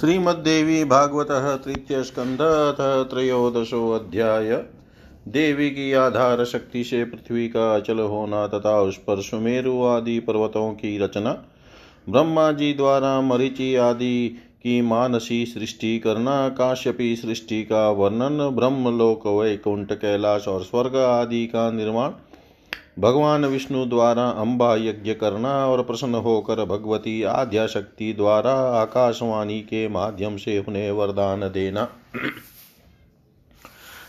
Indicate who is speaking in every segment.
Speaker 1: श्रीमद्देवी भागवत तृतीय स्कंध त्रयोदशो अध्याय। देवी की आधार शक्ति से पृथ्वी का अचल होना तथा उस पर सुमेरु आदि पर्वतों की रचना, ब्रह्मा जी द्वारा मरीचि आदि की मानसी सृष्टि करना, काश्यपी सृष्टि का वर्णन, ब्रह्मलोक, वैकुंठ, कैलाश और स्वर्ग आदि का निर्माण भगवान विष्णु द्वारा अम्बा यज्ञ करना और प्रसन्न होकर भगवती आद्या शक्ति द्वारा आकाशवाणी के माध्यम से उन्हें वरदान देना।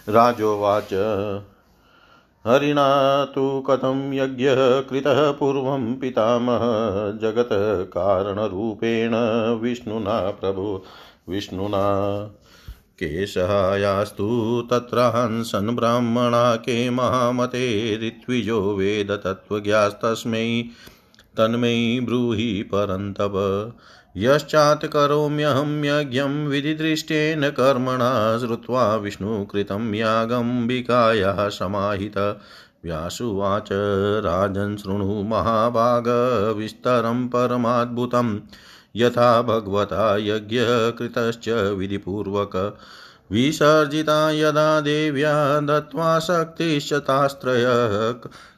Speaker 1: राजोवाच, हरिणा, तु कथं यज्ञः कृतः पूर्वं पितामह जगत्कारणरूपेण विष्णुना प्रभु। विष्णुना केशहायास्तु तत्र हंसन् ब्राह्मणा के महामते ऋत्विजो वेद तत्त्वज्ञास्तस्मै तन्मै ब्रूहि परन्तप। यश्चात् करोम्यहं यज्ञं विधिदृष्टेन कर्मणा श्रुत्वा विष्णुकृतं यागम्बिकायाः समाहित। व्यासुवाच, राजन् शृणु महाभागविस्तरं परमाद्भुतम्। यथा भगवता यज्ञकृतश्च विधिपूर्वक विसर्जिता यदा देव्या दत्त्वा शक्तिश्च तास्त्रय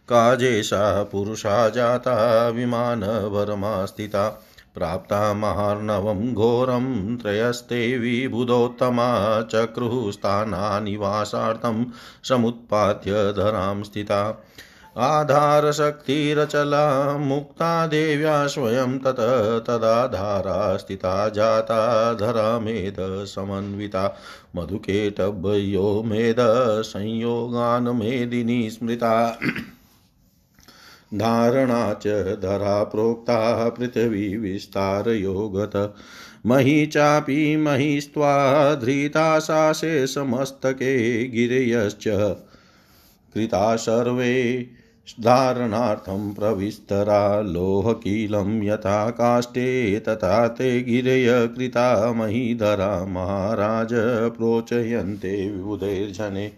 Speaker 1: काजेशा पुरुषा जाता विमानवरमा स्थिता प्राप्ता महार्णवं घोरं त्रयस्ते विबुधोत्तमा चक्रुः स्थानानिवासार्थं समुत्पाद्य धरां स्थिता। आधारशक्तिरचला मुक्ता देव्या स्वयं तत तदाधारा स्थिता जाता धरा मेद समन्विता मधुकेटभयो मेद संयोगान् मेदिनी स्मृता। धारणा च धरा प्रोक्ता पृथिवी विस्तारयोगत। मही चापि महिस्त्वा धृता समस्तके गिरयश्च। कृता सर्वे धारणार्थं प्रविस्तरा लोहकीलं यथा काष्ठे, तथा ते गिरय कृता महीधरा महाराज प्रोचयन्ते विबुधैर्जने।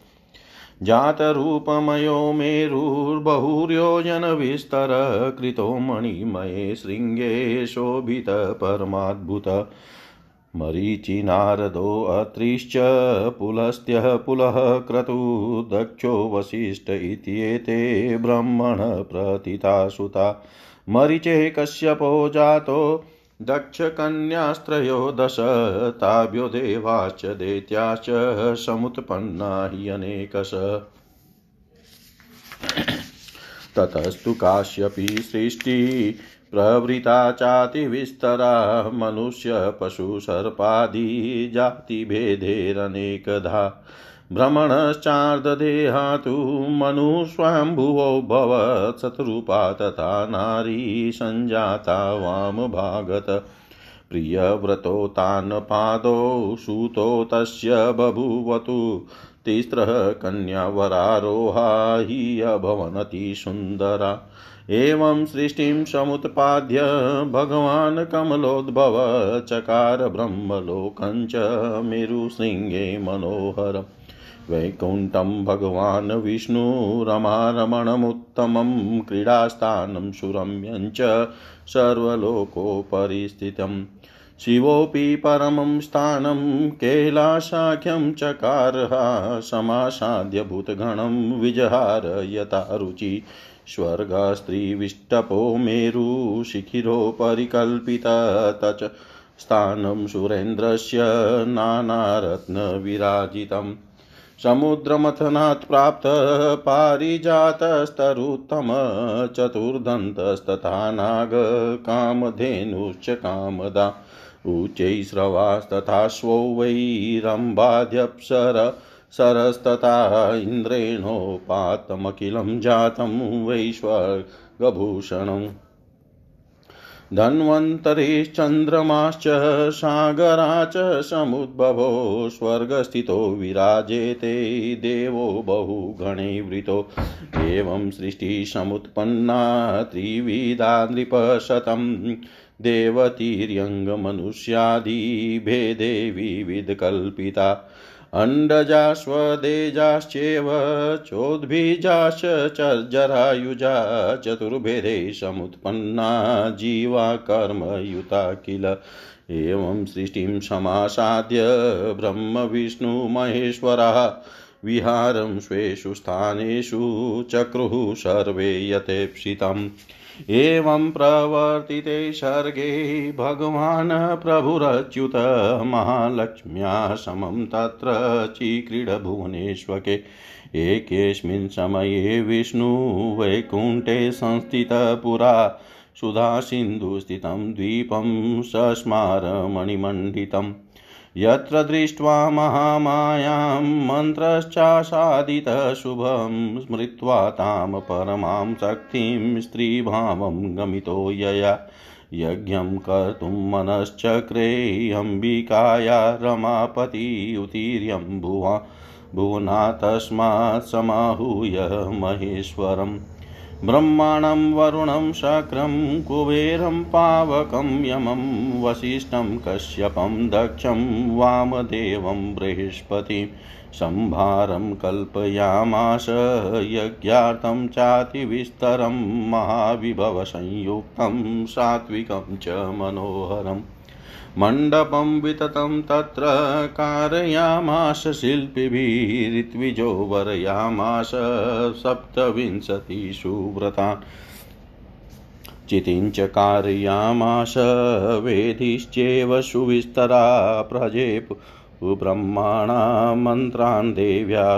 Speaker 1: जातरूपमयो मेरुर्बहुर्योजनविस्तर कृतो मणिमये शृङ्गे शोभितपरमाद्भुत मरीचिनारदोऽत्रिश्च पुलस्त्यः पुलः क्रतु दक्षो वसिष्ठ इत्येते ब्रह्मण प्रतितासुता मरीचे कश्यपो जातो दक्षकन्यास्त्रयो दश, ताभ्यो देवाश्च दैत्याश्च समुत्पन्ना हि अनेकश। ततस्तु काश्यपी सृष्टि प्रवृता चातिविस्तरा मनुष्यपशुसर्पादि जातिभेदेरनेकधा भ्रमणश्चार्धदेहा तु मनुस्वाम्भुवो भवत् शतरूपा तथा नारी सञ्जाता वामभागत प्रियव्रतो तान् पादौ, सूतो तस्य बभूवतु। तिस्रः कन्यावरारोहा हि अभवनति सुन्दरा। एवं सृष्टिं समुत्पाद्य भगवान् कमलोद्भव, चकार ब्रह्मलोकञ्च मेरुशृङ्गे मनोहर। वैकुण्ठं भगवान् विष्णुरमारमणमुत्तमं, क्रीडास्थानं सुरम्यञ्च सर्वलोकोपरि स्थितम् शिवोऽपि परमं स्थानं कैलाशाख्यं चकारः समासाद्य भूतगणं विजहार, यथा रुचि। स्वर्गस्त्रीविष्टपो मेरुशिखिरो परिकल्पिता तच स्थानं सुरेन्द्रस्य नानारत्नविराजितम्। समुद्रमथनात् प्राप्त पारिजातस्तरुत्तम चतुर्दन्तस्तथा नागकामधेनुश्च कामदा। उच्चैस्रवास्तथाश्वो वैरम्बाध्यप्सर सरस्तथा इन्द्रेणोपातमखिलं जातं वैश्वर्गभूषणम्। धन्वन्तरिश्चन्द्रमाश्च सागरा च समुद्भवो, स्वर्गस्थितो विराजेते देवो बहुगणे वृतो एवं सृष्टिसमुत्पन्ना त्रिविधा नृपशतं देवतीर्यङ्गमनुष्यादिभेदे विविधकल्पिता। अण्डजास्वदेजाश्चैव चोद्भिजाश्च जरायुजा चतुर्भेदे समुत्पन्ना जीवा कर्मयुता किल। एवं सृष्टिं समासाद्य ब्रह्मविष्णुमहेश्वरः विहारं स्वेषु स्थानेषु चक्रुः सर्वे यथेप्सितम्। एवं प्रवर्तिते सर्गे भगवान् प्रभुरच्युत महालक्ष्म्या समं तत्र चिक्रीडभुवनेष्वके एकेस्मिन् समये विष्णुवैकुण्ठे संस्थितः पुरा सुधासिन्धुस्थितं द्वीपं सस्मारमणिमण्डितम्। यत्र दृष्ट्वा महामायां मन्त्रश्चासादितः शुभं स्मृत्वा तां परमां शक्तिं स्त्रीभावं गमितो यया। यज्ञं कर्तुं मनश्चक्रे अम्बिकाया रमापति भुवा भुवना तस्मात् समाहूय महेश्वरम्। ब्रह्माणं वरुणं शक्रं कुबेरं पावकं यमं वसिष्ठं कश्यपं दक्षं वामदेवं बृहस्पतिं संभारं कल्पयामास यज्ञार्थं चातिविस्तरं महाविभवसंयुक्तं सात्विकं च मनोहरम् मण्डपं विततं तत्र कारयामास शिल्पिभिरित्विजो वरयामास सप्तविंशतिषु व्रतान् चितिञ्च कारयामास वेदिश्चेव सुविस्तरा प्रजे ब्रह्माणा मन्त्रान् देव्या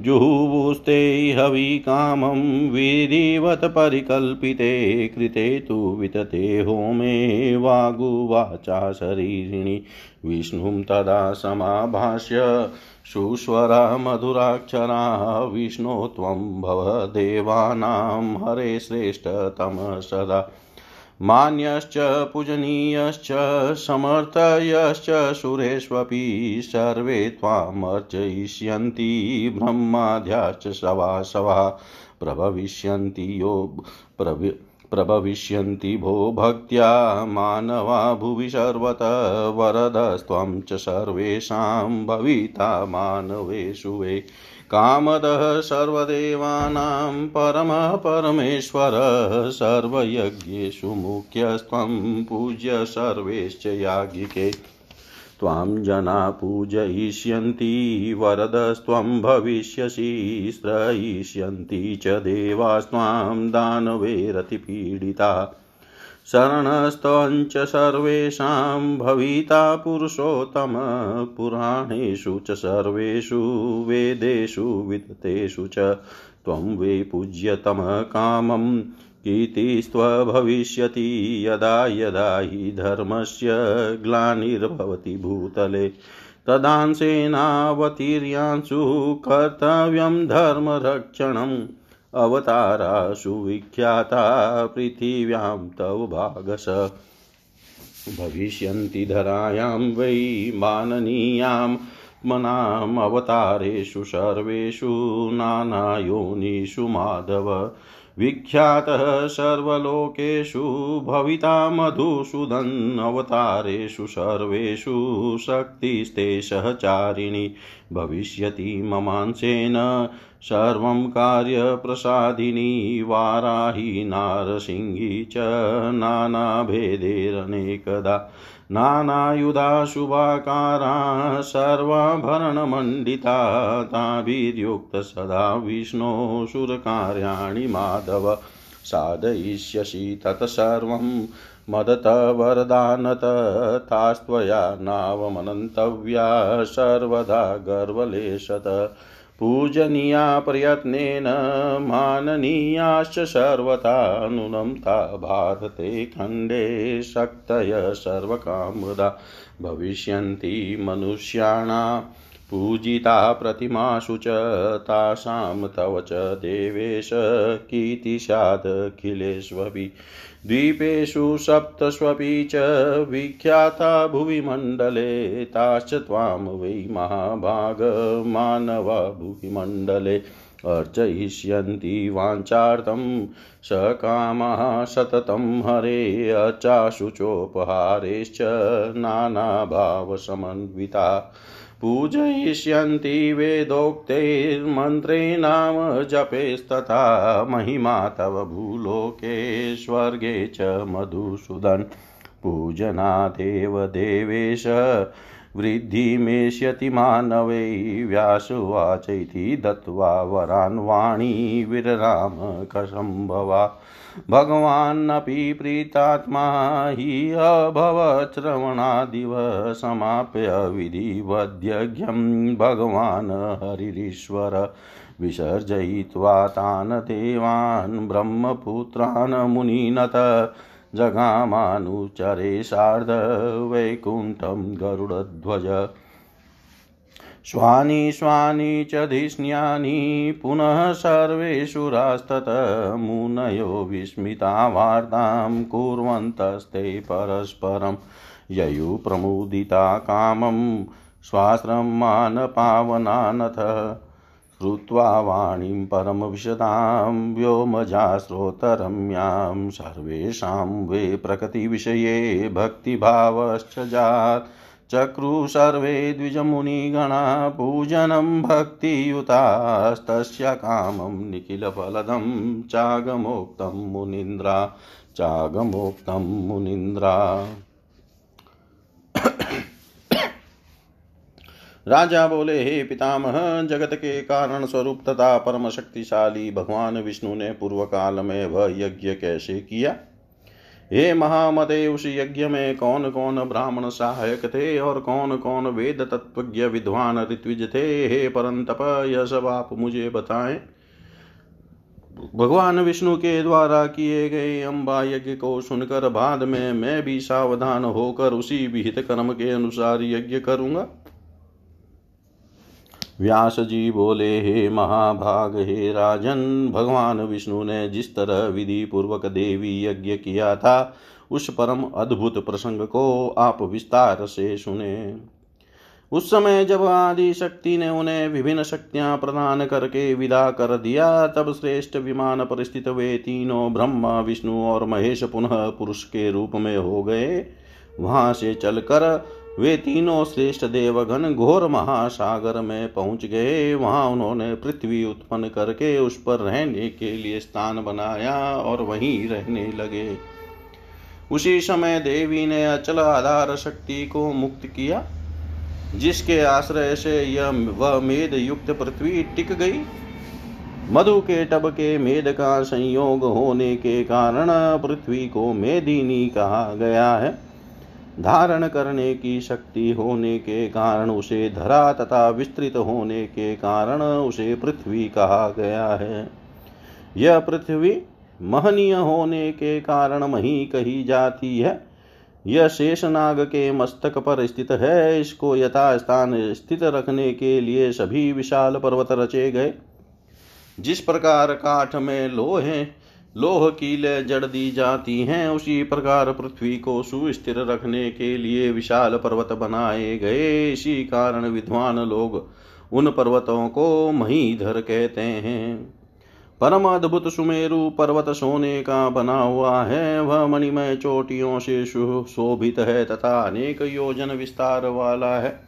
Speaker 1: जुहुवुस्ते हविकामं विधिवत परिकल्पिते, कृते तु वितते होमे वागुवाचा शरीरिणि। विष्णुं तदा समाभाष्य, सुस्वरा मधुराक्षरा, विष्णो त्वं भव देवानां, हरे श्रेष्ठतमः सदा। मान्यश्च पूजनीयश्च समर्थयश्च सुरेष्वपि सर्वे त्वामर्चयिष्यन्ति ब्रह्माद्याश्च सवासवा प्रभविष्यन्ति यो प्रभि, प्रभविष्यन्ति भो भक्त्या, मानवा भुवि सर्वतः, वरदस्त्वं च सर्वेषां भविता मानवेषु कामदः सर्वदेवानां परमः परमेश्वरः, सर्वयज्ञेषु मुख्यस्त्वं पूज्य सर्वेश्च याज्ञिके। त्वां जना पूजयिष्यन्ति, वरदस्त्वं भविष्यसि, स्त्रयिष्यन्ति च देवास्त्वां दानवैरतिपीडिता। शरणस्तञ्च सर्वेषां भविता पुरुषोत्तम पुराणेषु च सर्वेषु वेदेषु विततेषु च त्वं वे पूज्यतमकामं कीर्तिस्त्वभविष्यति यदा यदा हि धर्मस्य ग्लानिर्भवति भूतले। तदांसेनावतीर्यांशु कर्तव्यं धर्मरक्षणम्। अवतारा सुविख्याता पृथिव्यां तव भागस भविष्यन्ति धरायां वै माननीयां मनाम् अवतारेषु सर्वेषु नानायोनिषु माधव। विख्यातः सर्वलोकेषु भविता मधुसूदन् अवतारेषु सर्वेषु शक्तिस्ते सहचारिणि भविष्यति ममांसेन सर्वं कार्यप्रसादिनी वाराही नारसिंही च नानाभेदेरनेकदा नानायुधा शुभाकारा सर्वाभरणमण्डिता ताभिर्युक्त सदा विष्णो सुरकार्याणि माधव साधयिष्यसि तत्सर्वं मदत वरदानत नावमनन्तव्या सर्वदा गर्वलेशत पूजनीया प्रयत्नेन माननीयाश्च सर्वथा नूनं ता भारते खण्डे शक्तय सर्वकामुदा भविष्यन्ति मनुष्याणां पूजिता प्रतिमासु च, तासां तव च देवेश कीर्तिस्यादखिलेष्वपि द्वीपेषु सप्तस्वपि च विख्याता भुवि मण्डले, ताश्च त्वां वै महाभागमानवा भुवि मण्डले। अर्चयिष्यन्ति वाञ्छार्थं सकामः सततं हरे अर्चाशुचोपहारेश्च नानाभावसमन्विता। पूजयिष्यन्ति वेदोक्तैर्मन्त्रे नाम जपेस्तथा महिमा तव भूलोके स्वर्गे च मधुसूदन्। पूजनादेव देवेश, वृद्धिमेष्यति मानवै व्यासुवाच इति दत्त्वा वरान् वाणी विररामकसम्भवा भगवान्नपि प्रीतात्मा हि अभवत् श्रवणादिव समाप्य विधिवद्यज्ञं भगवान् हरिरीश्वर विसर्जयित्वा तान् देवान् ब्रह्मपुत्रान् मुनिनत जगामानुचरे सार्धवैकुण्ठं गरुडध्वज स्वानि स्वानि च धिष्ण्यानि, पुनः सर्वेषुरास्तत मुनयो विस्मिता वार्तां कुर्वन्तस्ते परस्परं ययुप्रमुदिता कामं स्वाश्रं मानपावनानथ, श्रुत्वा वाणीं परमविशदां व्योमजाश्रोतरम्यां सर्वेषां वे प्रकृतिविषये भक्तिभावश्च जात्। चक्रु सर्वे द्विजमुनिगणा पूजनं भक्तियुतास्तस्य कामं निखिलफलदं चागमोक्तं मुनीन्द्रा चागमोक्तं मुनीन्द्रा। राजा बोले, हे पितामह, जगत के कारण स्वरूप तथा परम शक्तिशाली भगवान विष्णु ने पूर्व काल में वह यज्ञ कैसे किया? हे महामते उस यज्ञ में कौन कौन ब्राह्मण सहायक थे और कौन कौन वेद तत्वज्ञ विद्वान ऋत्विज थे? हे परंतप, यह सब आप मुझे बताएँ। भगवान विष्णु के द्वारा किए गए अम्बा यज्ञ को सुनकर बाद में मैं भी सावधान होकर उसी विहित कर्म के अनुसार यज्ञ करूँगा। व्यास जी बोले हे महाभाग, हे राजन। भगवान विष्णु ने जिस तरह विधि पूर्वक देवी यज्ञ किया था, उस परम अद्भुत प्रसंग को आप विस्तार से सुने। उस समय जब आदि शक्ति ने उन्हें विभिन्न शक्तियाँ प्रदान करके विदा कर दिया, तब श्रेष्ठ विमान पर स्थित वे तीनों ब्रह्मा, विष्णु और महेश पुनः पुरुष के रूप में हो गए। वहाँ से चलकर वे तीनों श्रेष्ठ देवगण घोर महासागर में पहुँच गए। वहाँ उन्होंने पृथ्वी उत्पन्न करके उस पर रहने के लिए स्थान बनाया और वहीं रहने लगे। उसी समय देवी ने अचल आधार शक्ति को मुक्त किया, जिसके आश्रय से यह वह मेद युक्त पृथ्वी टिक गई। मधु के टब के मेद का संयोग होने के कारण पृथ्वी को मेदिनी कहा गया है। धारण करने की शक्ति होने के कारण उसे धरा तथा विस्तृत होने के कारण उसे पृथ्वी कहा गया है। यह पृथ्वी महनीय होने के कारण मही कही जाती है। यह शेषनाग के मस्तक पर स्थित है। इसको यथास्थान स्थित रखने के लिए सभी विशाल पर्वत रचे गए। जिस प्रकार काठ में लोहे लोह कीले जड़ दी जाती हैं। उसी प्रकार पृथ्वी को सुस्थिर रखने के लिए विशाल पर्वत बनाए गए। इसी कारण विद्वान लोग उन पर्वतों को महीधर कहते हैं। परम अद्भुत सुमेरु पर्वत सोने का बना हुआ है। वह मणिमय चोटियों से शोभित है तथा अनेक योजन विस्तार वाला है।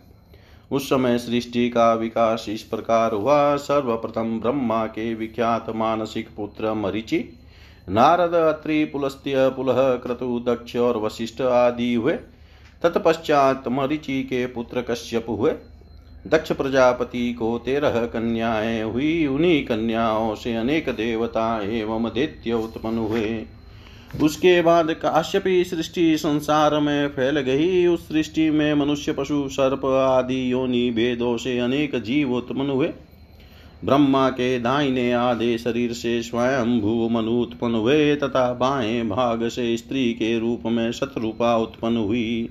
Speaker 1: उस समय सृष्टि का विकास इस प्रकार हुआ। सर्वप्रथम ब्रह्मा के विख्यात मानसिक पुत्र मरिचि नारद अत्रि पुलस्त्य पुलह क्रतु दक्ष और वशिष्ठ आदि हुए। तत्पश्चात मरिचि के पुत्र कश्यप हुए। दक्ष प्रजापति को तेरह कन्याएँ हुई। उन्हीं कन्याओं से अनेक देवता एवं दैत्य उत्पन्न हुए। उसके बाद काश्यपी सृष्टि संसार में फैल गई। उस सृष्टि में मनुष्य, पशु, सर्प आदि, योनि, भेदों से अनेक जीव उत्पन्न हुए। ब्रह्मा के दाहिने आधे शरीर से स्वयं भू मनु उत्पन्न हुए तथा बाएँ भाग से स्त्री के रूप में शत्रुपा उत्पन्न हुई।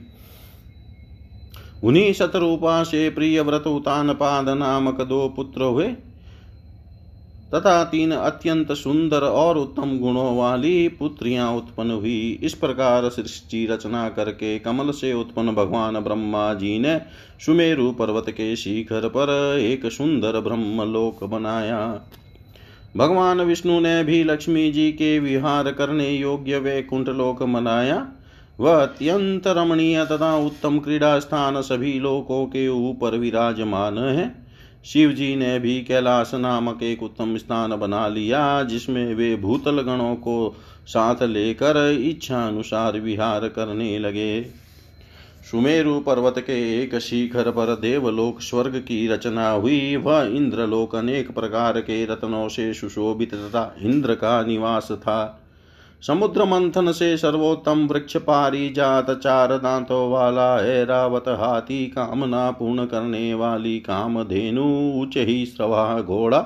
Speaker 1: उन्हीं शत्रुपा से प्रिय व्रत उतान पाद नामक दो पुत्र हुए। तथा तीन अत्यंत सुंदर और उत्तम गुणों वाली पुत्रियाँ उत्पन्न हुई। इस प्रकार सृष्टि रचना करके कमल से उत्पन्न भगवान ब्रह्मा जी ने सुमेरु पर्वत के शिखर पर एक सुंदर ब्रह्मलोक बनाया। भगवान विष्णु ने भी लक्ष्मी जी के विहार करने योग्य वे वैकुंठ लोक बनाया। वह अत्यंत रमणीय तथा उत्तम क्रीड़ा स्थान सभी लोकों के ऊपर विराजमान है। शिव जी ने भी कैलाश नामक एक उत्तम स्थान बना लिया, जिसमें वे भूतल गणों को साथ लेकर इच्छा अनुसार विहार करने लगे। सुमेरु पर्वत के एक शिखर पर देवलोक स्वर्ग की रचना हुई। वह इंद्रलोक अनेक प्रकार के रत्नों से सुशोभित तथा इंद्र का निवास था। समुद्र मंथन से सर्वोत्तम वृक्ष पारी जात चार दांतों वाला ऐरावत हाथी कामना पूर्ण करने वाली काम धेनु उच्च ही श्रवा घोड़ा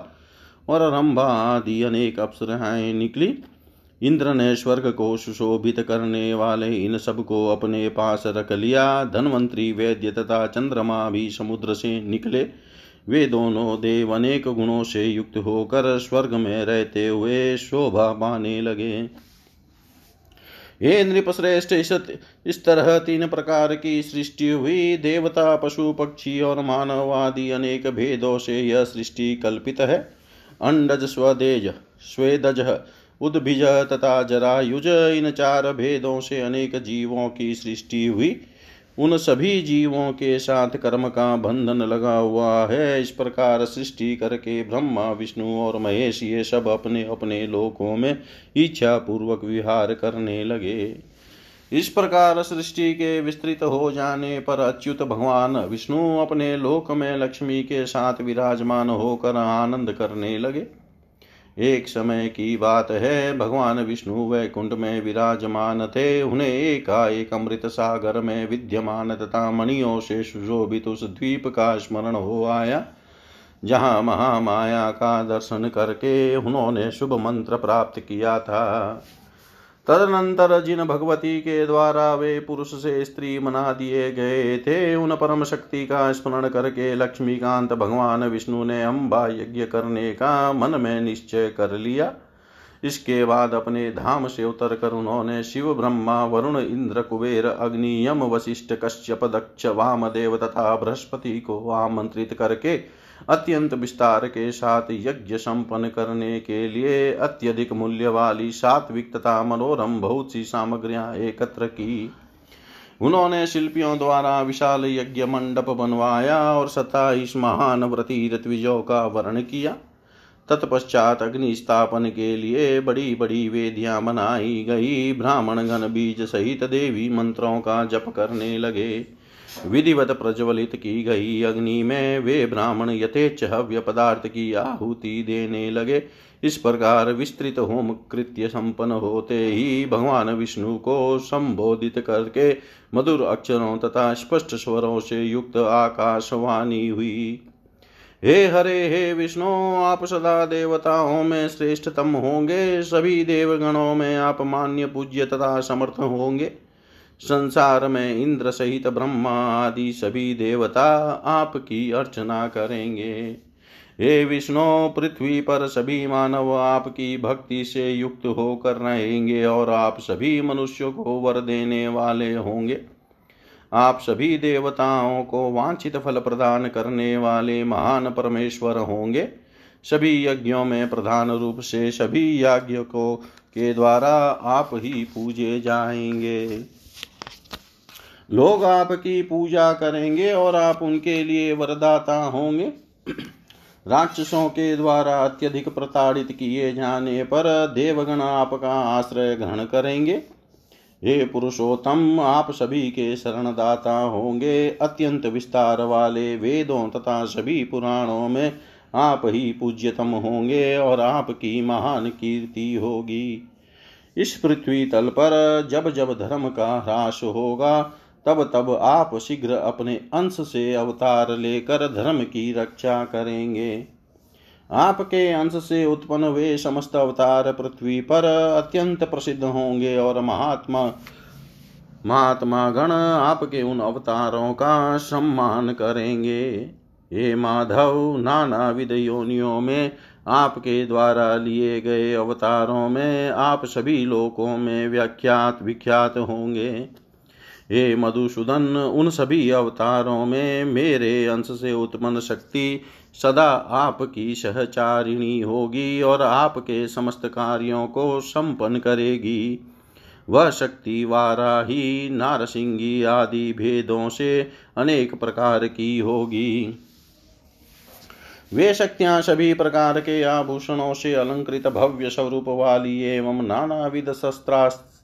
Speaker 1: और रंभा आदि अनेक अप्सराएँ निकली। इंद्र ने स्वर्ग को सुशोभित करने वाले इन सबको अपने पास रख लिया। धनवंतरी वैद्य तथा चंद्रमा भी समुद्र से निकले। वे दोनों देव अनेक गुणों से युक्त होकर स्वर्ग में रहते हुए शोभा पाने लगे। हे नृप श्रेष्ठ इस, तरह तीन प्रकार की सृष्टि हुई। देवता पशु पक्षी और मानव आदि अनेक भेदों से यह सृष्टि कल्पित है। अंडज स्वदेज स्वेदज उद्भिज तथा जरायुज इन चार भेदों से अनेक जीवों की सृष्टि हुई। उन सभी जीवों के साथ कर्म का बंधन लगा हुआ है। इस प्रकार सृष्टि करके ब्रह्मा, विष्णु और महेश, ये सब अपने अपने लोकों में इच्छा पूर्वक विहार करने लगे। इस प्रकार सृष्टि के विस्तृत हो जाने पर अच्युत भगवान विष्णु अपने लोक में लक्ष्मी के साथ विराजमान होकर आनंद करने लगे। एक समय की बात है, भगवान विष्णु वैकुंठ में विराजमान थे। उन्हें एकाएक अमृत सागर में विद्यमान तथा मणियों से सुशोभित उस द्वीप का स्मरण हो आया, जहाँ महामाया का दर्शन करके उन्होंने शुभ मंत्र प्राप्त किया था। तदनंतर जिन भगवती के द्वारा वे पुरुष से स्त्री मना दिए गए थे। उन परम शक्ति का स्मरण करके लक्ष्मीकांत भगवान विष्णु ने अम्बा यज्ञ करने का मन में निश्चय कर लिया। इसके बाद अपने धाम से उतर कर उन्होंने शिव, ब्रह्मा, वरुण, इंद्र, कुबेर, अग्नि, यम, वशिष्ठ, कश्यप, दक्ष, वामदेव तथा बृहस्पति को आमंत्रित करके अत्यंत विस्तार के साथ यज्ञ संपन्न करने के लिए अत्यधिक मूल्य वाली सात्विक तथा मनोरम बहुत सी सामग्रियाँ एकत्र की। उन्होंने शिल्पियों द्वारा विशाल यज्ञ मंडप बनवाया और सत्ताईस महान व्रती ऋत्विजों का वर्ण किया। तत्पश्चात अग्नि स्थापन के लिए बड़ी बड़ी वेदियाँ बनाई गई। ब्राह्मण गण बीज सहित देवी मंत्रों का जप करने लगे। विधिवत प्रज्वलित की गई अग्नि में वे ब्राह्मण यथेच हव्य पदार्थ की आहुति देने लगे। इस प्रकार विस्तृत होम कृत्य संपन्न होते ही भगवान विष्णु को संबोधित करके मधुर अक्षरों तथा स्पष्ट स्वरों से युक्त आकाशवाणी हुई। हे हरे, हे विष्णु, आप सदा देवताओं में श्रेष्ठतम होंगे। सभी देवगणों में आप मान्य पूज्य तथा समर्थ होंगे। संसार में इंद्र सहित ब्रह्मा आदि सभी देवता आपकी अर्चना करेंगे। हे विष्णु, पृथ्वी पर सभी मानव आपकी भक्ति से युक्त होकर रहेंगे और आप सभी मनुष्यों को वर देने वाले होंगे। आप सभी देवताओं को वांछित फल प्रदान करने वाले महान परमेश्वर होंगे। सभी यज्ञों में प्रधान रूप से सभी याज्ञ को के द्वारा आप ही पूजे जाएँगे। लोग आपकी पूजा करेंगे और आप उनके लिए वरदाता होंगे। राक्षसों के द्वारा अत्यधिक प्रताड़ित किए जाने पर देवगण आपका आश्रय ग्रहण करेंगे। हे पुरुषोत्तम, आप सभी के शरणदाता होंगे। अत्यंत विस्तार वाले वेदों तथा सभी पुराणों में आप ही पूज्यतम होंगे और आपकी महान कीर्ति होगी। इस पृथ्वी तल पर जब जब धर्म का ह्रास होगा तब तब आप शीघ्र अपने अंश से अवतार लेकर धर्म की रक्षा करेंगे। आपके अंश से उत्पन्न वे समस्त अवतार पृथ्वी पर अत्यंत प्रसिद्ध होंगे और महात्मा महात्मा गण आपके उन अवतारों का सम्मान करेंगे। हे माधव नाना विध योनियों में आपके द्वारा लिए गए अवतारों में आप सभी लोकों में व्याख्यात विख्यात होंगे। हे मधुसूदन, उन सभी अवतारों में मेरे अंश से उत्पन्न शक्ति सदा आपकी सहचारिणी होगी और आपके समस्त कार्यों को संपन्न करेगी। वह शक्ति वाराही, नारसिंगी आदि भेदों से अनेक प्रकार की होगी। वे शक्तियाँ सभी प्रकार के आभूषणों से अलंकृत भव्य स्वरूप वाली एवं नानाविध शस्त्रास्त्रों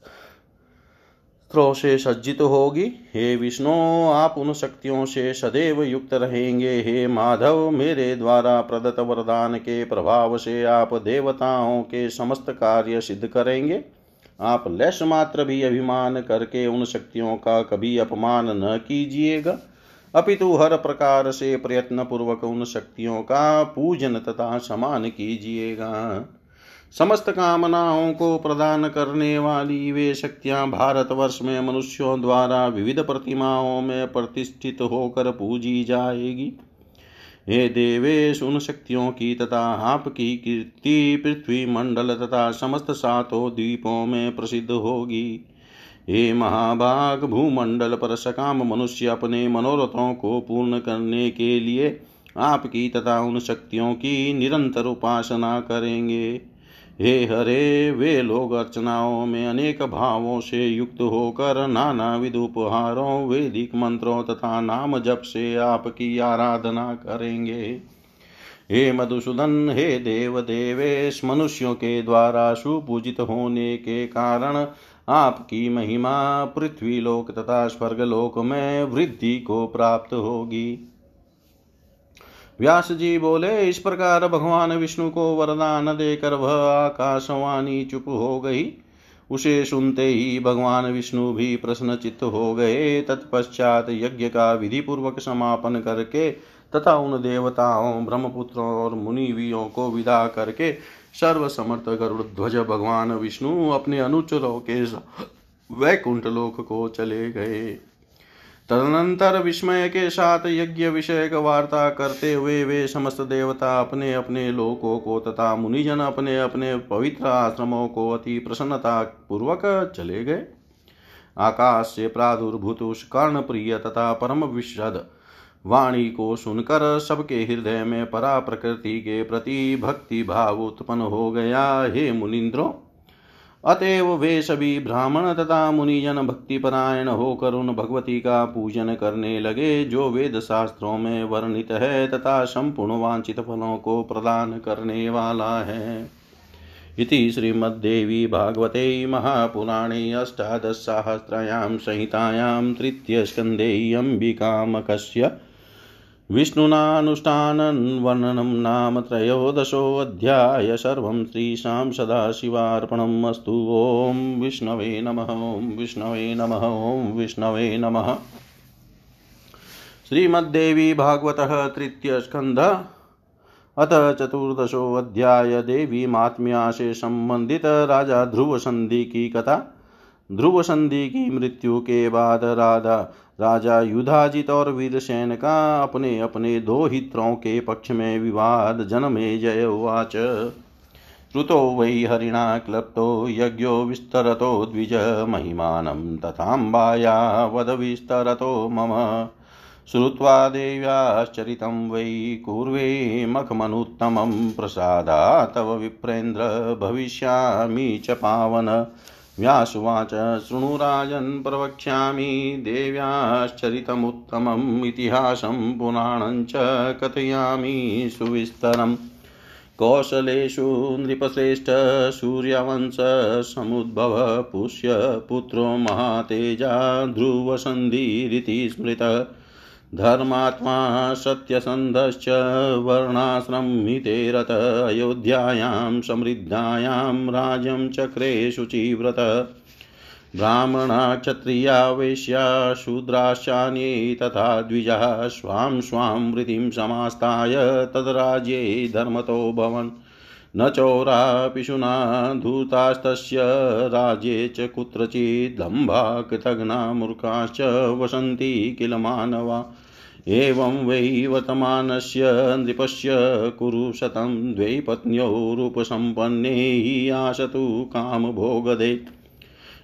Speaker 1: से सज्जित होगी। हे विष्णु, आप उन शक्तियों से सदैव युक्त रहेंगे। हे माधव, मेरे द्वारा प्रदत्त वरदान के प्रभाव से आप देवताओं के समस्त कार्य सिद्ध करेंगे। आप लैश मात्र भी अभिमान करके उन शक्तियों का कभी अपमान न कीजिएगा। अपितु हर प्रकार से प्रयत्न पूर्वक उन शक्तियों का पूजन तथा समान कीजिएगा। समस्त कामनाओं को प्रदान करने वाली वे शक्तियाँ भारतवर्ष में मनुष्यों द्वारा विविध प्रतिमाओं में प्रतिष्ठित होकर पूजी जाएगी। हे देवेश, उन शक्तियों की तथा आपकी कीर्ति पृथ्वी मंडल तथा समस्त सातों द्वीपों में प्रसिद्ध होगी। हे महाभाग, भूमंडल पर सकाम मनुष्य अपने मनोरथों को पूर्ण करने के लिए आपकी तथा उन शक्तियों की निरंतर उपासना करेंगे। हे हरे, वे लोग अर्चनाओं में अनेक भावों से युक्त होकर नाना विध उपहारों, वैदिक मंत्रों तथा नाम जप से आपकी आराधना करेंगे। हे मधुसूदन, हे देव देवेश मनुष्यों के द्वारा सुपूजित होने के कारण आपकी महिमा पृथ्वी लोक तथा स्वर्गलोक में वृद्धि को प्राप्त होगी। व्यास जी बोले, इस प्रकार भगवान विष्णु को वरदान देकर वह आकाशवाणी चुप हो गई। उसे सुनते ही भगवान विष्णु भी प्रश्न चित्त हो गए। तत्पश्चात यज्ञ का विधि पूर्वक समापन करके तथा उन देवताओं, ब्रह्मपुत्रों और मुनिवियों को विदा करके सर्वसमर्थ गरुड़ ध्वज भगवान विष्णु अपने अनुचरों के वैकुंठ लोक को चले गए। तदनंतर विस्मय के साथ यज्ञ विषय वार्ता करते हुए वे समस्त देवता अपने अपने लोकों को तथा मुनिजन अपने अपने पवित्र आश्रमों को अति प्रसन्नता पूर्वक चले गए। आकाश से प्रादुर्भूत उस कर्ण प्रिय तथा परम विशद वाणी को सुनकर सबके हृदय में परा प्रकृति के प्रति भक्ति भाव उत्पन्न हो गया। हे मुनिंद्रो अतएव वे सभी ब्राह्मण तथा मुनिजन भक्तिपरायण होकर उन भगवती का पूजन करने लगे। जो वेद शास्त्रों में वर्णित है, तथा संपूर्ण वांछित फलों को प्रदान करने वाला है। इति श्रीमद्देवी भागवते महापुराणे अष्टादशसाहस्रायां संहितायां तृतीयस्कन्धे अम्बिकामकस्य विष्णुनानुष्ठानवर्णनं नाम त्रयोदशोऽध्याय सर्वं श्रीशां सदाशिवार्पणम् अस्तु। ॐ विष्णवे नमः, ॐ विष्णवे नमः, ॐ विष्णवे नमः। श्रीमद्देवी भागवतः तृतीयस्कन्ध, अथ चतुर्दशोऽध्याय देवी महात्म्या से संबंधित राजा ध्रुव की कथा। ध्रुव संधि की मृत्यु के बाद राधा, राजा युधाजित और वीरसेन का अपने अपने दो हित्रों के पक्ष में विवाद, जनमे जय उवाच श्रुतो वै हरिणा क्लप्तो, यज्ञो विस्तरतो, द्विज महिमानं तथाम्बाया, वद विस्तरतो मम। श्रुत्वा देव्याश्चरितं वै कुर्वे मखमनुत्तमं प्रसादा तव विप्रेन्द्र, भविष्यामि च पावन। व्यासुवाच शृणुराजन् प्रवक्ष्यामि देव्याश्चरितमुत्तमम् इतिहासं पुराणं च कथयामि सुविस्तरम्। कौशलेषु नृपश्रेष्ठ सूर्यवंशसमुद्भव पुष्यपुत्रो महातेजा ध्रुवसन्धिरिति स्मृतः। धर्मात्मा सत्यसन्धश्च वर्णाश्रमिते रत, अयोध्यायां, समृद्धायां राज्यं चक्रे शुचिव्रत ब्राह्मणा क्षत्रिया वैश्या, शूद्राश्चान्ये तथा द्विजाः, स्वां स्वां वृत्तिं समास्ताय, तद्राज्ये धर्मतो भवन्। न चोरा पिशुना धूतास्तस्य, राज्ये च कुत्रचित् कृतघ्ना मूर्खाश्च वसन्ति किल मानवा। एवं वै वर्तमानस्य नृपस्य कुरु शतं द्वै पत्न्यौ रूपसम्पन्ने आशतु कामभोगदे।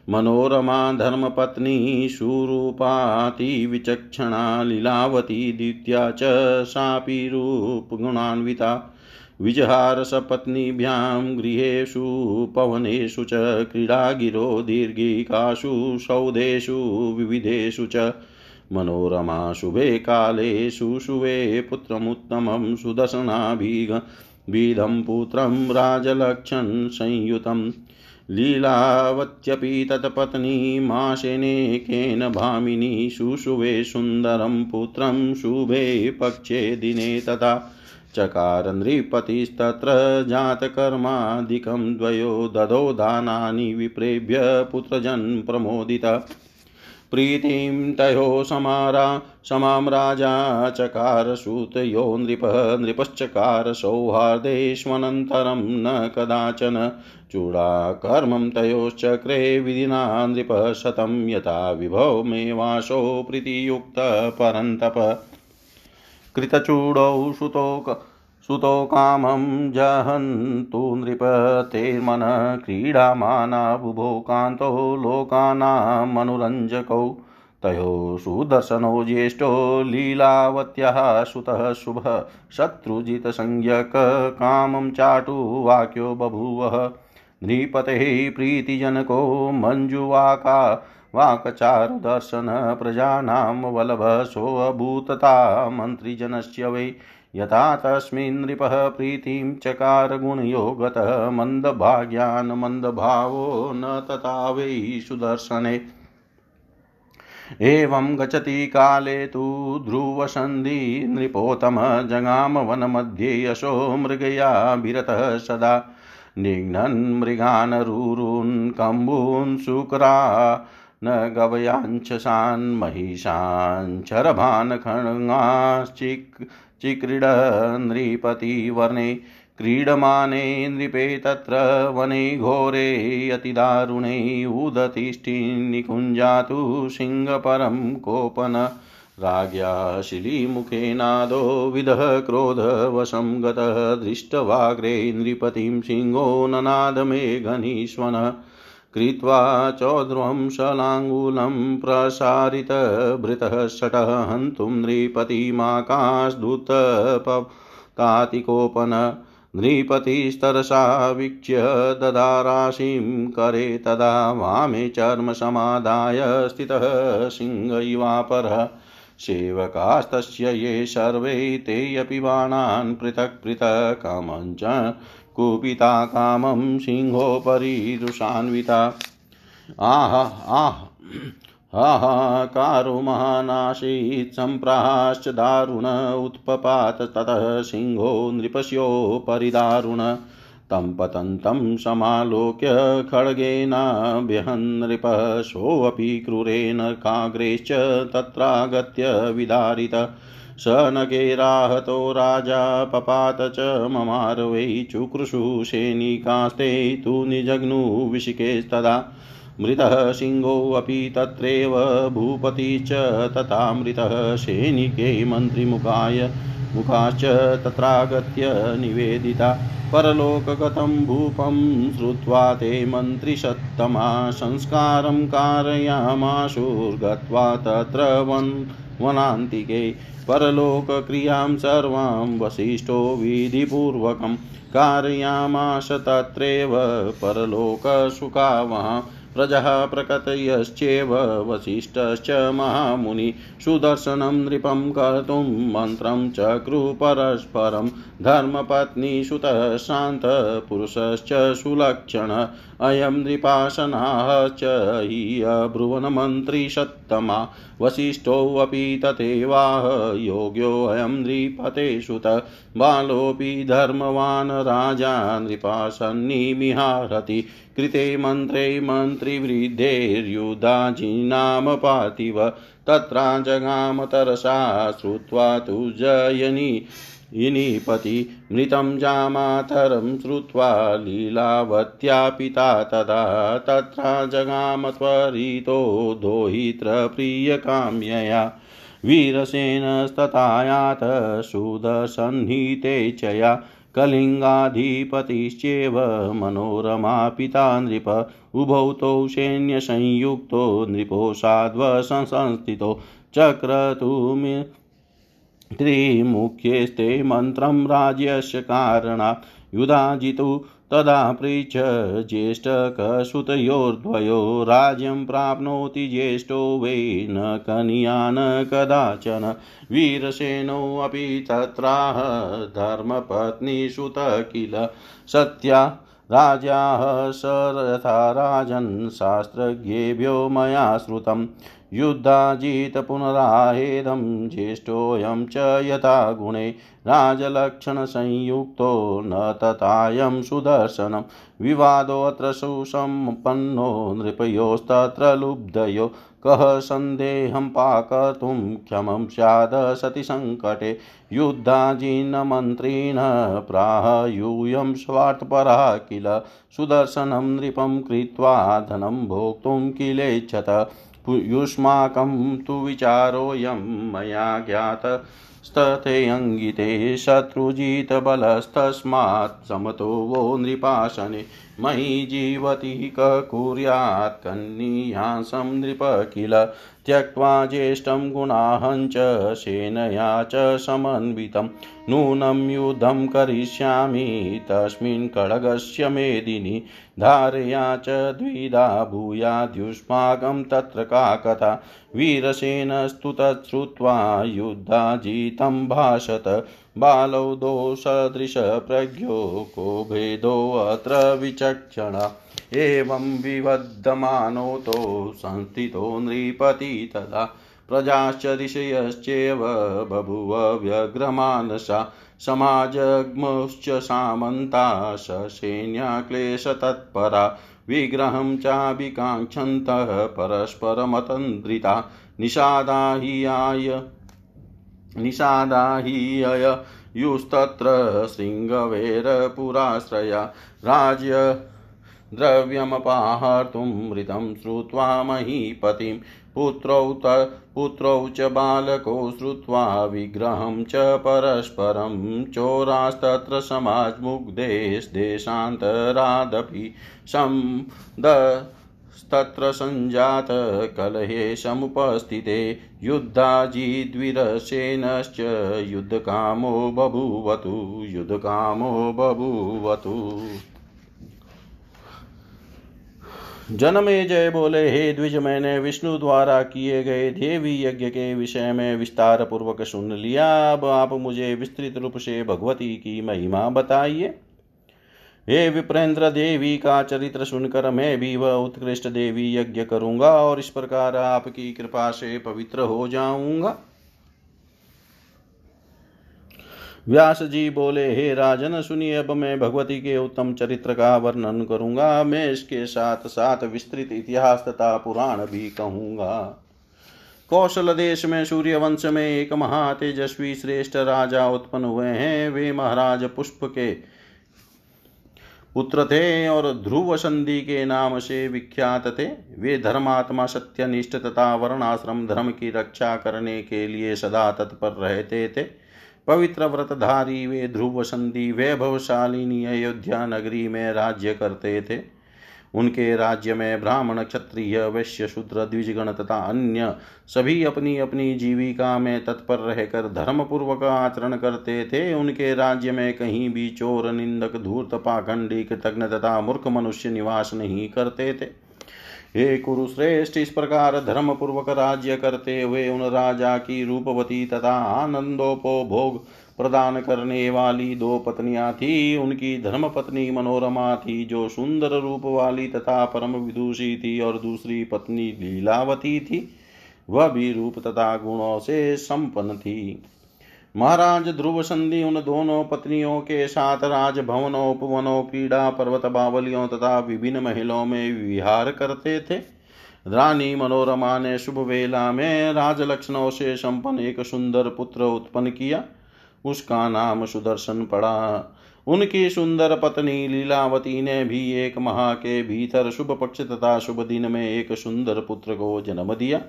Speaker 1: मनोरमा धर्मपत्नी सुरूपातिविचक्षणा लीलावती द्वितीया च सापि रूपगुणान्विता विजहार सपत्नीभ्यां गृहेषु, पवनेषु च क्रीडागिरो दीर्घिकासु, सौधेषु, विविधेषु च मनोरमा शुभे काले शुशुवे पुत्रमुत्तमं सुदर्शनाभिधं पुत्रं राजलक्षन् संयुतम्। लीलावत्यपि तत्पत्नी माशेनेकेन भामिनी शुशुवे सुन्दरं पुत्रं शुभे पक्षे दिने तथा चकार नृपतिस्तत्र जातकर्मादिकं द्वयो ददो दानानि विप्रेभ्य पुत्रजन् प्रमोदित। प्रीतिं तयो समारा, समां राजा चकार सूतयो नृपः, नृपश्चकार सौहार्देष्वनन्तरं न कदाचन। चूडाकर्मं तयोश्चक्रे विधिना नृपः शतं यथा विभव मे वासो प्रीतियुक्तः परन्तप। कृतचूडौ सुतोक सुतो कामं जहन्तु नृपतेर्मनः क्रीडामानाबुभो कान्तो लोकानामनुरञ्जकौ। तयोः सुदर्शनो ज्येष्ठो लीलावत्याः सुतः शुभः। शत्रुजितसंज्ञक कामं चाटुवाक्यो बभूवः। नृपतेः प्रीतिजनको मञ्जुवाका। वाक्चारुदर्शन प्रजानां वल्लभसोऽभूतता मन्त्रिजनस्य वै यथा तस्मिन् नृपः प्रीतिं चकार गुणयो गतः मन्दभाग्यान् मन्दभावो न तथा वै सुदर्शने। एवं गच्छति काले तु ध्रुवसन्धि नृपोत्तम जगाम वनमध्ये यशो मृगयाभिरतः सदा। निघ्नन् मृगान् रुरून् कम्बून् शुक्रा न गवयाञ्छसान् महिषाञ्चरभान् खड्गाश्चिक् चिक्रीड नृपतिवर्णे क्रीडमाने नृपे तत्र वने घोरे अतिदारुणे उदतिष्ठिनिकुञ्जातु सिंहपरं कोपन राज्ञा शिलीमुखेनादो विदः क्रोधवशं गतः दृष्टवाग्रे नृपतिं सिंहो ननादमेघनीश्वनः कृत्वा चौध्रुवं शलाङ्गूलं प्रसारितभृतः शटः हन्तुं नृपतिमाकाशदूतपतातिकोपन नृपतिस्तरसा वीक्ष्य ददाराशिं करे तदा वामे चर्मसमादाय स्थितः सिंहैवापरः सेवकास्तस्य ये सर्वे ते बाणान् पृथक् पृथक् कुपिता कामं सिंहोपरीरुषान्विता आह आह हाहाकारो महानाशीत् सम्प्राश्च दारुण उत्पपात ततः सिंहो नृपस्योपरि दारुण। तं पतन्तं समालोक्य खड्गेनाभ्यहन्नृपः सोऽपि क्रूरेण काग्रेश्च तत्रागत्य विदारित। स नगेराहतो राजा पपात च ममार वै चुकृषु सैनिकास्ते तु निजग्नुविशिकेस्तदा मृतः सिंहोऽपि तत्रैव भूपति च तथा मृतः सैनिके मन्त्रिमुखाय मुखाश्च तत्रागत्य निवेदिता। परलोकगतं भूपं श्रुत्वा ते मन्त्रिषत्तमा संस्कारं कारयामाशुर्गत्वा तत्र वन् वनान्तिके परलोकक्रियाँ सर्वां वसिष्ठो विधिपूर्वकं कारयामाश तत्रैव परलोकसुखावहां प्रजः प्रकटयश्चेव वसिष्ठश्च महामुनि सुदर्शनं नृपं कर्तुं मन्त्रं चक्रु परस्परं धर्मपत्नीसुतः शान्तपुरुषश्च सुलक्षण अयं नृपासनाः च हि अब्रुवनमन्त्रिषत्तमा वसिष्ठोऽपि तथैवाह योग्योऽयं नृपते सुत बालोऽपि धर्मवान् राजा नृपासन्निमिहारति कृते मन्त्रे मन्त्रिवृद्धेर्युधाजीनाम पार्थिव तत्रा जगाम तरसा श्रुत्वा तु जयनी इनिपति मृतं जामातरं श्रुत्वा लीलावत्या पिता तदा तत्रा जगाम त्वरितो दोहित्रप्रियकाम्यया वीरसेनस्तथायात सुदसन्निते च या कलिङ्गाधिपतिश्चेव मनोरमा पिता नृप उभौ तौ सैन्यसंयुक्तो नृपो साध्वसंस्थितो चक्रतुमि त्रिमुख्येस्ते मन्त्रं राज्यस्य कारणात् युधाजितु तदा पृच्छ ज्येष्ठकसुतयोर्द्वयो राज्यं प्राप्नोति ज्येष्ठो वै न कनीयान् कदाचन। वीरसेनोऽपि तत्राह धर्मपत्नीसुत किल सत्या राजाः सरथा राजन् शास्त्रज्ञेभ्यो मया श्रुतम्। युद्धाजित पुनराहेदं ज्येष्ठोऽयं च यथा गुणे राजलक्षणसंयुक्तो न तथायं सुदर्शनं। विवादोऽत्र सुसम्पन्नो नृपयोस्तत्र लुब्धयो। कः सन्देहं पाकर्तुं क्षमं स्याद सति सङ्कटे युद्धाजिनमन्त्रिण प्राह यूयं स्वार्थपरः किल? सुदर्शनं नृपं कृत्वा धनं भोक्तुं किलेच्छत? युष्माकं तु विचारोऽयं मया ज्ञातस्तथेऽङ्गिते शत्रुजितबलस्तस्मात् समतो वो नृपाशने मयि जीवति ककुर्यात् कुर्यात् कन्नीयांसं नृप किल त्यक्त्वा ज्येष्ठं गुणाहं च सेनया च समन्वितं। नूनं युद्धं करिष्यामि, तस्मिन् खड्गस्य मेदिनि। धारया च द्विधा भूयाद्युष्माकं तत्र का कथा। वीरसेनस्तु तच्छ्रुत्वा युद्धाजितं भाषत। बालौ दोषदृशप्रज्ञो को भेदोऽत्र विचक्षण। एवं विवद्धमानोतो संस्थितो नृपति तदा प्रजाश्च ऋषयश्चेव बभुव व्यग्रमानसा। समाजग्मुश्च सामन्ता ससैन्या क्लेशतत्परा। विग्रहं चाभिकाङ्क्षन्तः परस्परमतन्द्रिता। निषादा निषादा हि युस्तत्र शृङ्गवेरपुराश्रया, राज्य द्रव्यमपाहर्तुं मृतं श्रुत्वा महीपतिं, पुत्रौ त, पुत्रौ च बालको श्रुत्वा विग्रहं च परस्परं, चोरास्तत्र समाजमुग्धेशदेशान्तरादपि संदस्तत्र सञ्जात कलहे समुपस्थिते युद्धाजिद्विरसेनश्च युद्धकामो बभूवतु युद्धकामो बभूवतु। जनमे जय बोले, हे द्विज, मैंने विष्णु द्वारा किए गए देवी यज्ञ के विषय में विस्तार पूर्वक सुन लिया। अब आप मुझे विस्तृत रूप से भगवती की महिमा बताइए। हे विप्रेंद्र देवी का चरित्र सुनकर मैं भी वह उत्कृष्ट देवी यज्ञ करूँगा और इस प्रकार आपकी कृपा से पवित्र हो जाऊँगा। व्यास जी बोले, हे राजन, सुनिए, अब मैं भगवती के उत्तम चरित्र का वर्णन करूँगा। मैं इसके साथ साथ विस्तृत इतिहास तथा पुराण भी कहूँगा। कौशल देश में सूर्य वंश में एक महातेजस्वी श्रेष्ठ राजा उत्पन्न हुए हैं। वे महाराज पुष्प के पुत्र थे और ध्रुव संधि के नाम से विख्यात थे। वे धर्मात्मा सत्यनिष्ठ तथा वर्णाश्रम धर्म की रक्षा करने के लिए सदा तत्पर रहते थे। पवित्र व्रतधारी वे ध्रुव संधि वैभवशालिनी अयोध्या नगरी में राज्य करते थे। उनके राज्य में ब्राह्मण, क्षत्रिय, वैश्य, शूद्र, द्विजगण तथा अन्य सभी अपनी अपनी जीविका में तत्पर रहकर धर्म पूर्वक आचरण करते थे। उनके राज्य में कहीं भी चोर, निंदक, धूर्त पाखंडी कृतज्ञ तथा मूर्ख मनुष्य निवास नहीं करते थे। हे कुरुश्रेष्ठ, इस प्रकार धर्म पूर्वक राज्य करते हुए उन राजा की रूपवती तथा आनंदोपभोग प्रदान करने वाली दो पत्नियाँ थी, उनकी धर्म पत्नी मनोरमा थी, जो सुंदर रूप वाली तथा परम विदुषी थी, और दूसरी पत्नी लीलावती थी। वह भी रूप तथा गुणों से संपन्न थी। महाराज ध्रुव संधि उन दोनों पत्नियों के साथ राजभवनों, उपवनों, क्रीड़ा, पर्वत बावलियों तथा विभिन्न महलों में विहार करते थे। रानी मनोरमा ने शुभ वेला में राजलक्षणों से संपन्न एक सुंदर पुत्र उत्पन्न किया। उसका नाम सुदर्शन पड़ा। उनकी सुंदर पत्नी लीलावती ने भी एक माह के भीतर शुभ पक्ष तथा शुभ दिन में एक सुंदर पुत्र को जन्म दिया।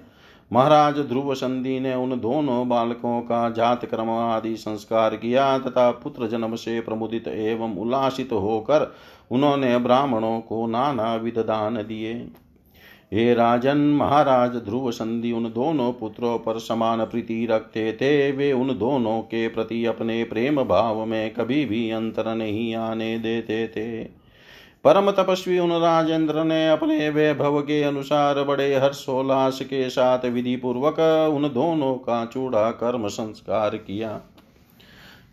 Speaker 1: महाराज ध्रुव संधि ने उन दोनों बालकों का जात क्रम आदि संस्कार किया तथा पुत्र जन्म से प्रमुदित एवं उल्लासित होकर उन्होंने ब्राह्मणों को नाना विध दान दिए। हे राजन, महाराज, ध्रुव संधि उन दोनों पुत्रों पर समान प्रीति रखते थे। वे उन दोनों के प्रति अपने प्रेम भाव में कभी भी अंतर नहीं आने देते थे। परम तपस्वी उन राजेंद्र ने अपने वैभव के अनुसार बड़े हर्षोल्लास के साथ विधि पूर्वक उन दोनों का चूड़ा कर्म संस्कार किया।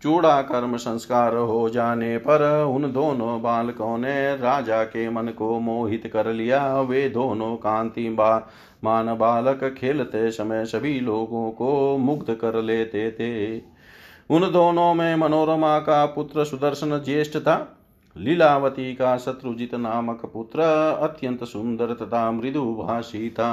Speaker 1: चूड़ा कर्म संस्कार हो जाने पर उन दोनों बालकों ने राजा के मन को मोहित कर लिया। वे दोनों कांति बा मान बालक खेलते समय सभी लोगों को मुग्ध कर लेते थे। उन दोनों में मनोरमा का पुत्र सुदर्शन ज्येष्ठ था। लीलावती का शत्रुजित नामक पुत्र अत्यंत सुंदर तथा मृदुभाषी था।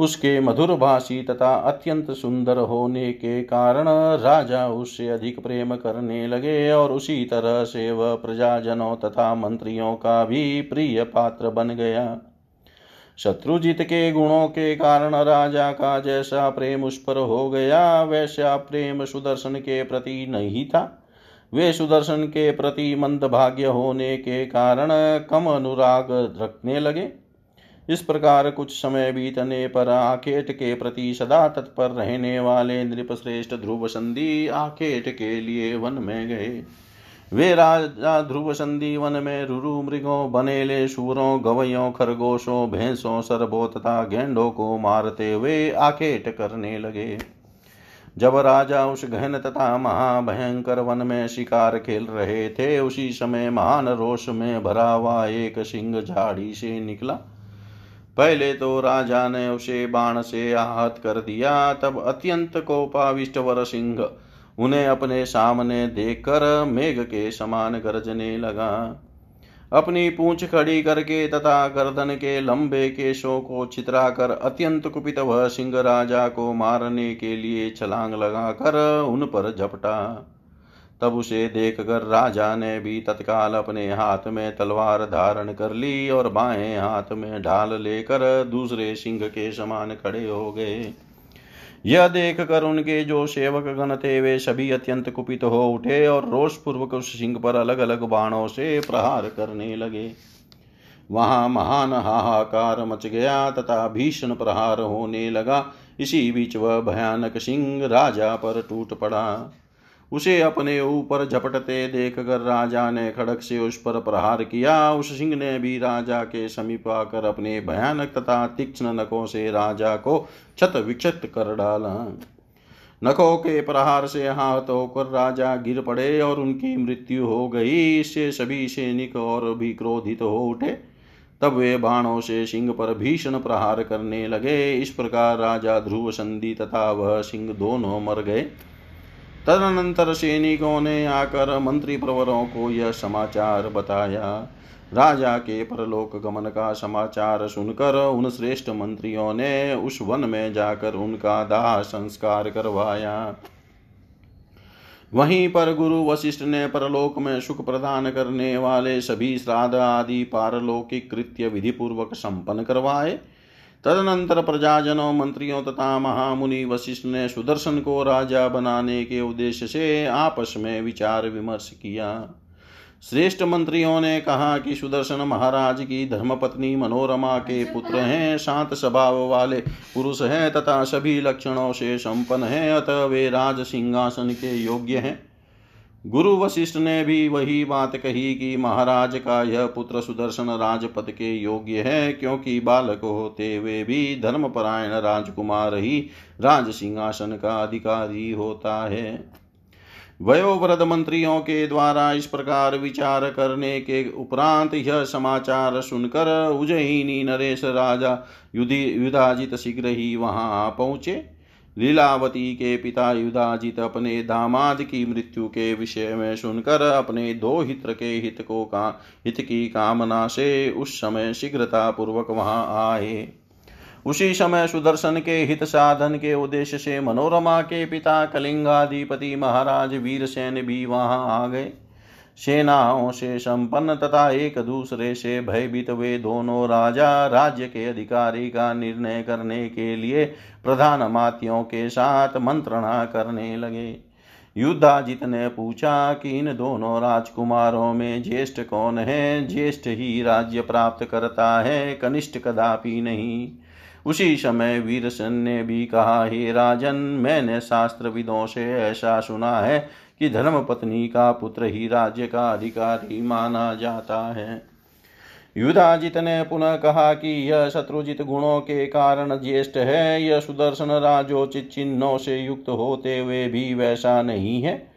Speaker 1: उसके मधुर भाषी तथा अत्यंत सुंदर होने के कारण राजा उससे अधिक प्रेम करने लगे और उसी तरह से वह प्रजाजनों तथा मंत्रियों का भी प्रिय पात्र बन गया। शत्रुजित के गुणों के कारण राजा का जैसा प्रेम उस पर हो गया, वैसा प्रेम सुदर्शन के प्रति नहीं था। वे सुदर्शन के प्रति मंदभाग्य होने के कारण कम अनुराग रखने लगे। इस प्रकार कुछ समय बीतने पर आखेट के प्रति सदा तत्पर रहने वाले नृपश्रेष्ठ ध्रुव संधि आखेट के लिए वन में गए। वे राजा ध्रुव संधि वन में रुरु मृगों, बनेले सूरों गवयों, खरगोशों, भैंसों, सरबों तथा गेंडों को मारते हुए आखेट करने लगे। जब राजा उस गहन तथा महाभयंकर वन में शिकार खेल रहे थे, उसी समय महान रोष में भरा हुआ एक सिंह झाड़ी से निकला। पहले तो राजा ने उसे बाण से आहत कर दिया, तब अत्यंत कोपाविष्ट वर सिंह उन्हें अपने सामने देखकर मेघ के समान गरजने लगा। अपनी पूंछ खड़ी करके तथा गर्दन के लंबे केशों को छितरा कर अत्यंत कुपित वह सिंह राजा को मारने के लिए छलांग लगाकर उन पर झपटा। तब उसे देख कर राजा ने भी तत्काल अपने हाथ में तलवार धारण कर ली और बाएँ हाथ में ढाल लेकर दूसरे सिंह के समान खड़े हो गए। यह देख कर उनके जो सेवक गण थे, वे सभी अत्यंत कुपित हो उठे और रोष पूर्वक उस सिंह पर अलग अलग बाणों से प्रहार करने लगे। वहाँ महान हाहाकार मच गया तथा भीषण प्रहार होने लगा। इसी बीच वह भयानक सिंह राजा पर टूट पड़ा। उसे अपने ऊपर झपटते देख कर राजा ने खड़क से उस पर प्रहार किया। उस सिंह ने भी राजा के समीप आकर अपने भयानक तथा तीक्ष्ण नखों से राजा को छत विक्षत कर डाला। नखों के प्रहार से हाथ होकर राजा गिर पड़े और उनकी मृत्यु हो गई। इससे सभी सैनिक और भी क्रोधित हो उठे। तब वे बाणों से सिंह पर भीषण प्रहार करने लगे। इस प्रकार राजा ध्रुव संधि तथा वह सिंह दोनों मर गए। तदनंतर सैनिकों ने आकर मंत्री प्रवरों को यह समाचार बताया। राजा के परलोक गमन का समाचार सुनकर उन श्रेष्ठ मंत्रियों ने उस वन में जाकर उनका दाह संस्कार करवाया। वहीं पर गुरु वशिष्ठ ने परलोक में सुख प्रदान करने वाले सभी श्राद्ध आदि पारलौकिक कृत्य विधि पूर्वक संपन्न करवाए। तदनंतर प्रजाजनों, मंत्रियों तथा महामुनि वशिष्ठ ने सुदर्शन को राजा बनाने के उद्देश्य से आपस में विचार विमर्श किया। श्रेष्ठ मंत्रियों ने कहा कि सुदर्शन महाराज की धर्मपत्नी मनोरमा के पुत्र हैं, शांत स्वभाव वाले पुरुष हैं तथा सभी लक्षणों से संपन्न हैं, अतः वे राज सिंहासन के योग्य हैं। गुरु वशिष्ठ ने भी वही बात कही कि महाराज का यह पुत्र सुदर्शन राजपद के योग्य है, क्योंकि बालक होते हुए भी धर्मपरायण राजकुमार ही राज सिंहासन का अधिकारी होता है। वयोवृद्ध मंत्रियों के द्वारा इस प्रकार विचार करने के उपरांत यह समाचार सुनकर उज्जयिनी नरेश राजा युधि युधाजित शीघ्र ही वहाँ पहुँचे। लीलावती के पिता युधाजित अपने दामाद की मृत्यु के विषय में सुनकर अपने दो हित्र के हित को का, हित की कामना से उस समय शीघ्रता पूर्वक वहाँ आए। उसी समय सुदर्शन के हित साधन के उद्देश्य से मनोरमा के पिता कलिंगाधिपति महाराज वीरसेन भी वहाँ आ गए। सेनाओं से संपन्न तथा एक दूसरे से भयभीत वे दोनों राजा राज्य के अधिकारी का निर्णय करने के लिए प्रधान मातियों के साथ मंत्रणा करने लगे। युद्धाजित ने पूछा कि इन दोनों राजकुमारों में ज्येष्ठ कौन है? ज्येष्ठ ही राज्य प्राप्त करता है, कनिष्ठ कदापि नहीं। उसी समय वीरसन ने भी कहा, हे राजन, मैंने शास्त्रविदों से ऐसा सुना है कि धर्म पत्नी का पुत्र ही राज्य का अधिकारी माना जाता है। युधाजित ने पुनः कहा कि यह शत्रुजित गुणों के कारण ज्येष्ठ है, यह सुदर्शन राजोचित चिन्हों से युक्त होते हुए भी वैसा नहीं है।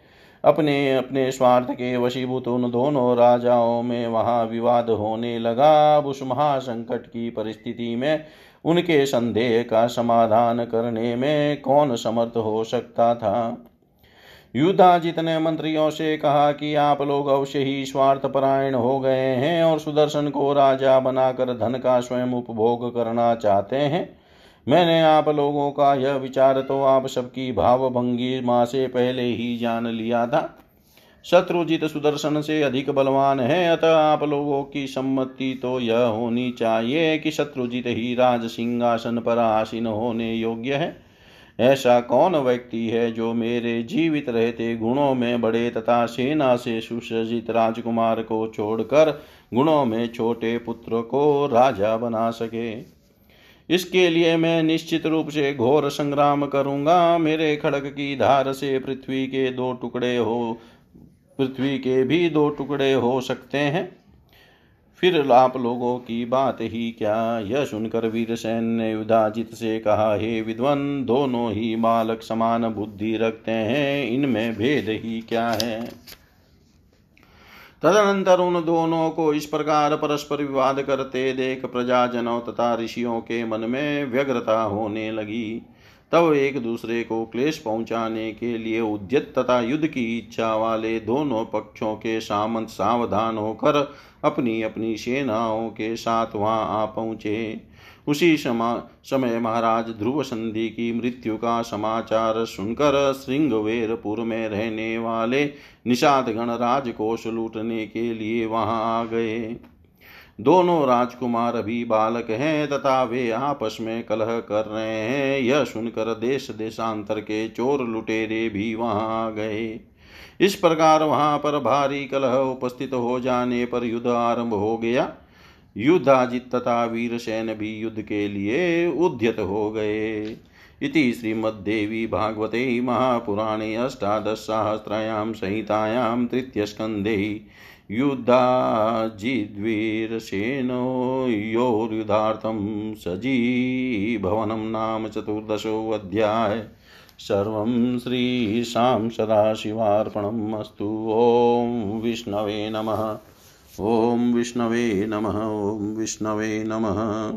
Speaker 1: अपने अपने स्वार्थ के वशीभूत उन दोनों राजाओं में वहाँ विवाद होने लगा। उस महासंकट की परिस्थिति में उनके संदेह का समाधान करने में कौन समर्थ हो सकता था? युद्धाजित ने मंत्रियों से कहा कि आप लोग अवश्य ही स्वार्थ परायण हो गए हैं और सुदर्शन को राजा बनाकर धन का स्वयं उपभोग करना चाहते हैं। मैंने आप लोगों का यह विचार तो आप सबकी भावभंगी माँ से पहले ही जान लिया था। शत्रुजित सुदर्शन से अधिक बलवान है, अतः आप लोगों की सम्मति तो यह होनी चाहिए कि शत्रुजित ही राज सिंहासन पर आसीन होने योग्य है। ऐसा कौन व्यक्ति है जो मेरे जीवित रहते गुणों में बड़े तथा सेना से सुसज्जित राजकुमार को छोड़कर गुणों में छोटे पुत्र को राजा बना सके? इसके लिए मैं निश्चित रूप से घोर संग्राम करूँगा। मेरे खड़ग की धार से पृथ्वी के दो टुकड़े हो, पृथ्वी के भी दो टुकड़े हो सकते हैं। फिर आप लोगों की बात ही क्या? यह सुनकर वीरसेन ने युधाजित से कहा, हे विद्वन, दोनों ही बालक समान बुद्धि रखते हैं, इनमें भेद ही क्या है? तदनंतर उन दोनों को इस प्रकार परस्पर विवाद करते देख प्रजाजनों तथा ऋषियों के मन में व्यग्रता होने लगी। तब एक दूसरे को क्लेश पहुँचाने के लिए उद्यत तथा युद्ध की इच्छा वाले दोनों पक्षों के सामंत सावधान होकर अपनी अपनी सेनाओं के साथ वहाँ आ पहुँचे। उसी समय महाराज ध्रुव संधि की मृत्यु का समाचार सुनकर श्रृंगवेरपुर में रहने वाले निषादगण राजकोष लूटने के लिए वहाँ आ गए। दोनों राजकुमार अभी बालक हैं, तथा वे आपस में कलह कर रहे हैं। यह सुनकर देश देशांतर के चोर लुटेरे भी वहाँ गए। इस प्रकार वहाँ पर भारी कलह उपस्थित हो जाने पर युद्ध आरंभ हो गया। युद्धाजित तथा वीरसेन भी युद्ध के लिए उद्यत हो गए। इति श्रीमद्देवी भागवते महापुराणे अष्टादशसहस्रायां संहितायां तृतीयस्कन्धे युद्धाजिद्वीरसेनो योर्युधार्थं सजीभवनं नाम चतुर्दशोऽध्याय सर्वं श्रीशां सदाशिवार्पणम् अस्तु। ॐ विष्णवे नमः। ॐ विष्णवे नमः। ॐ विष्णवे नमः।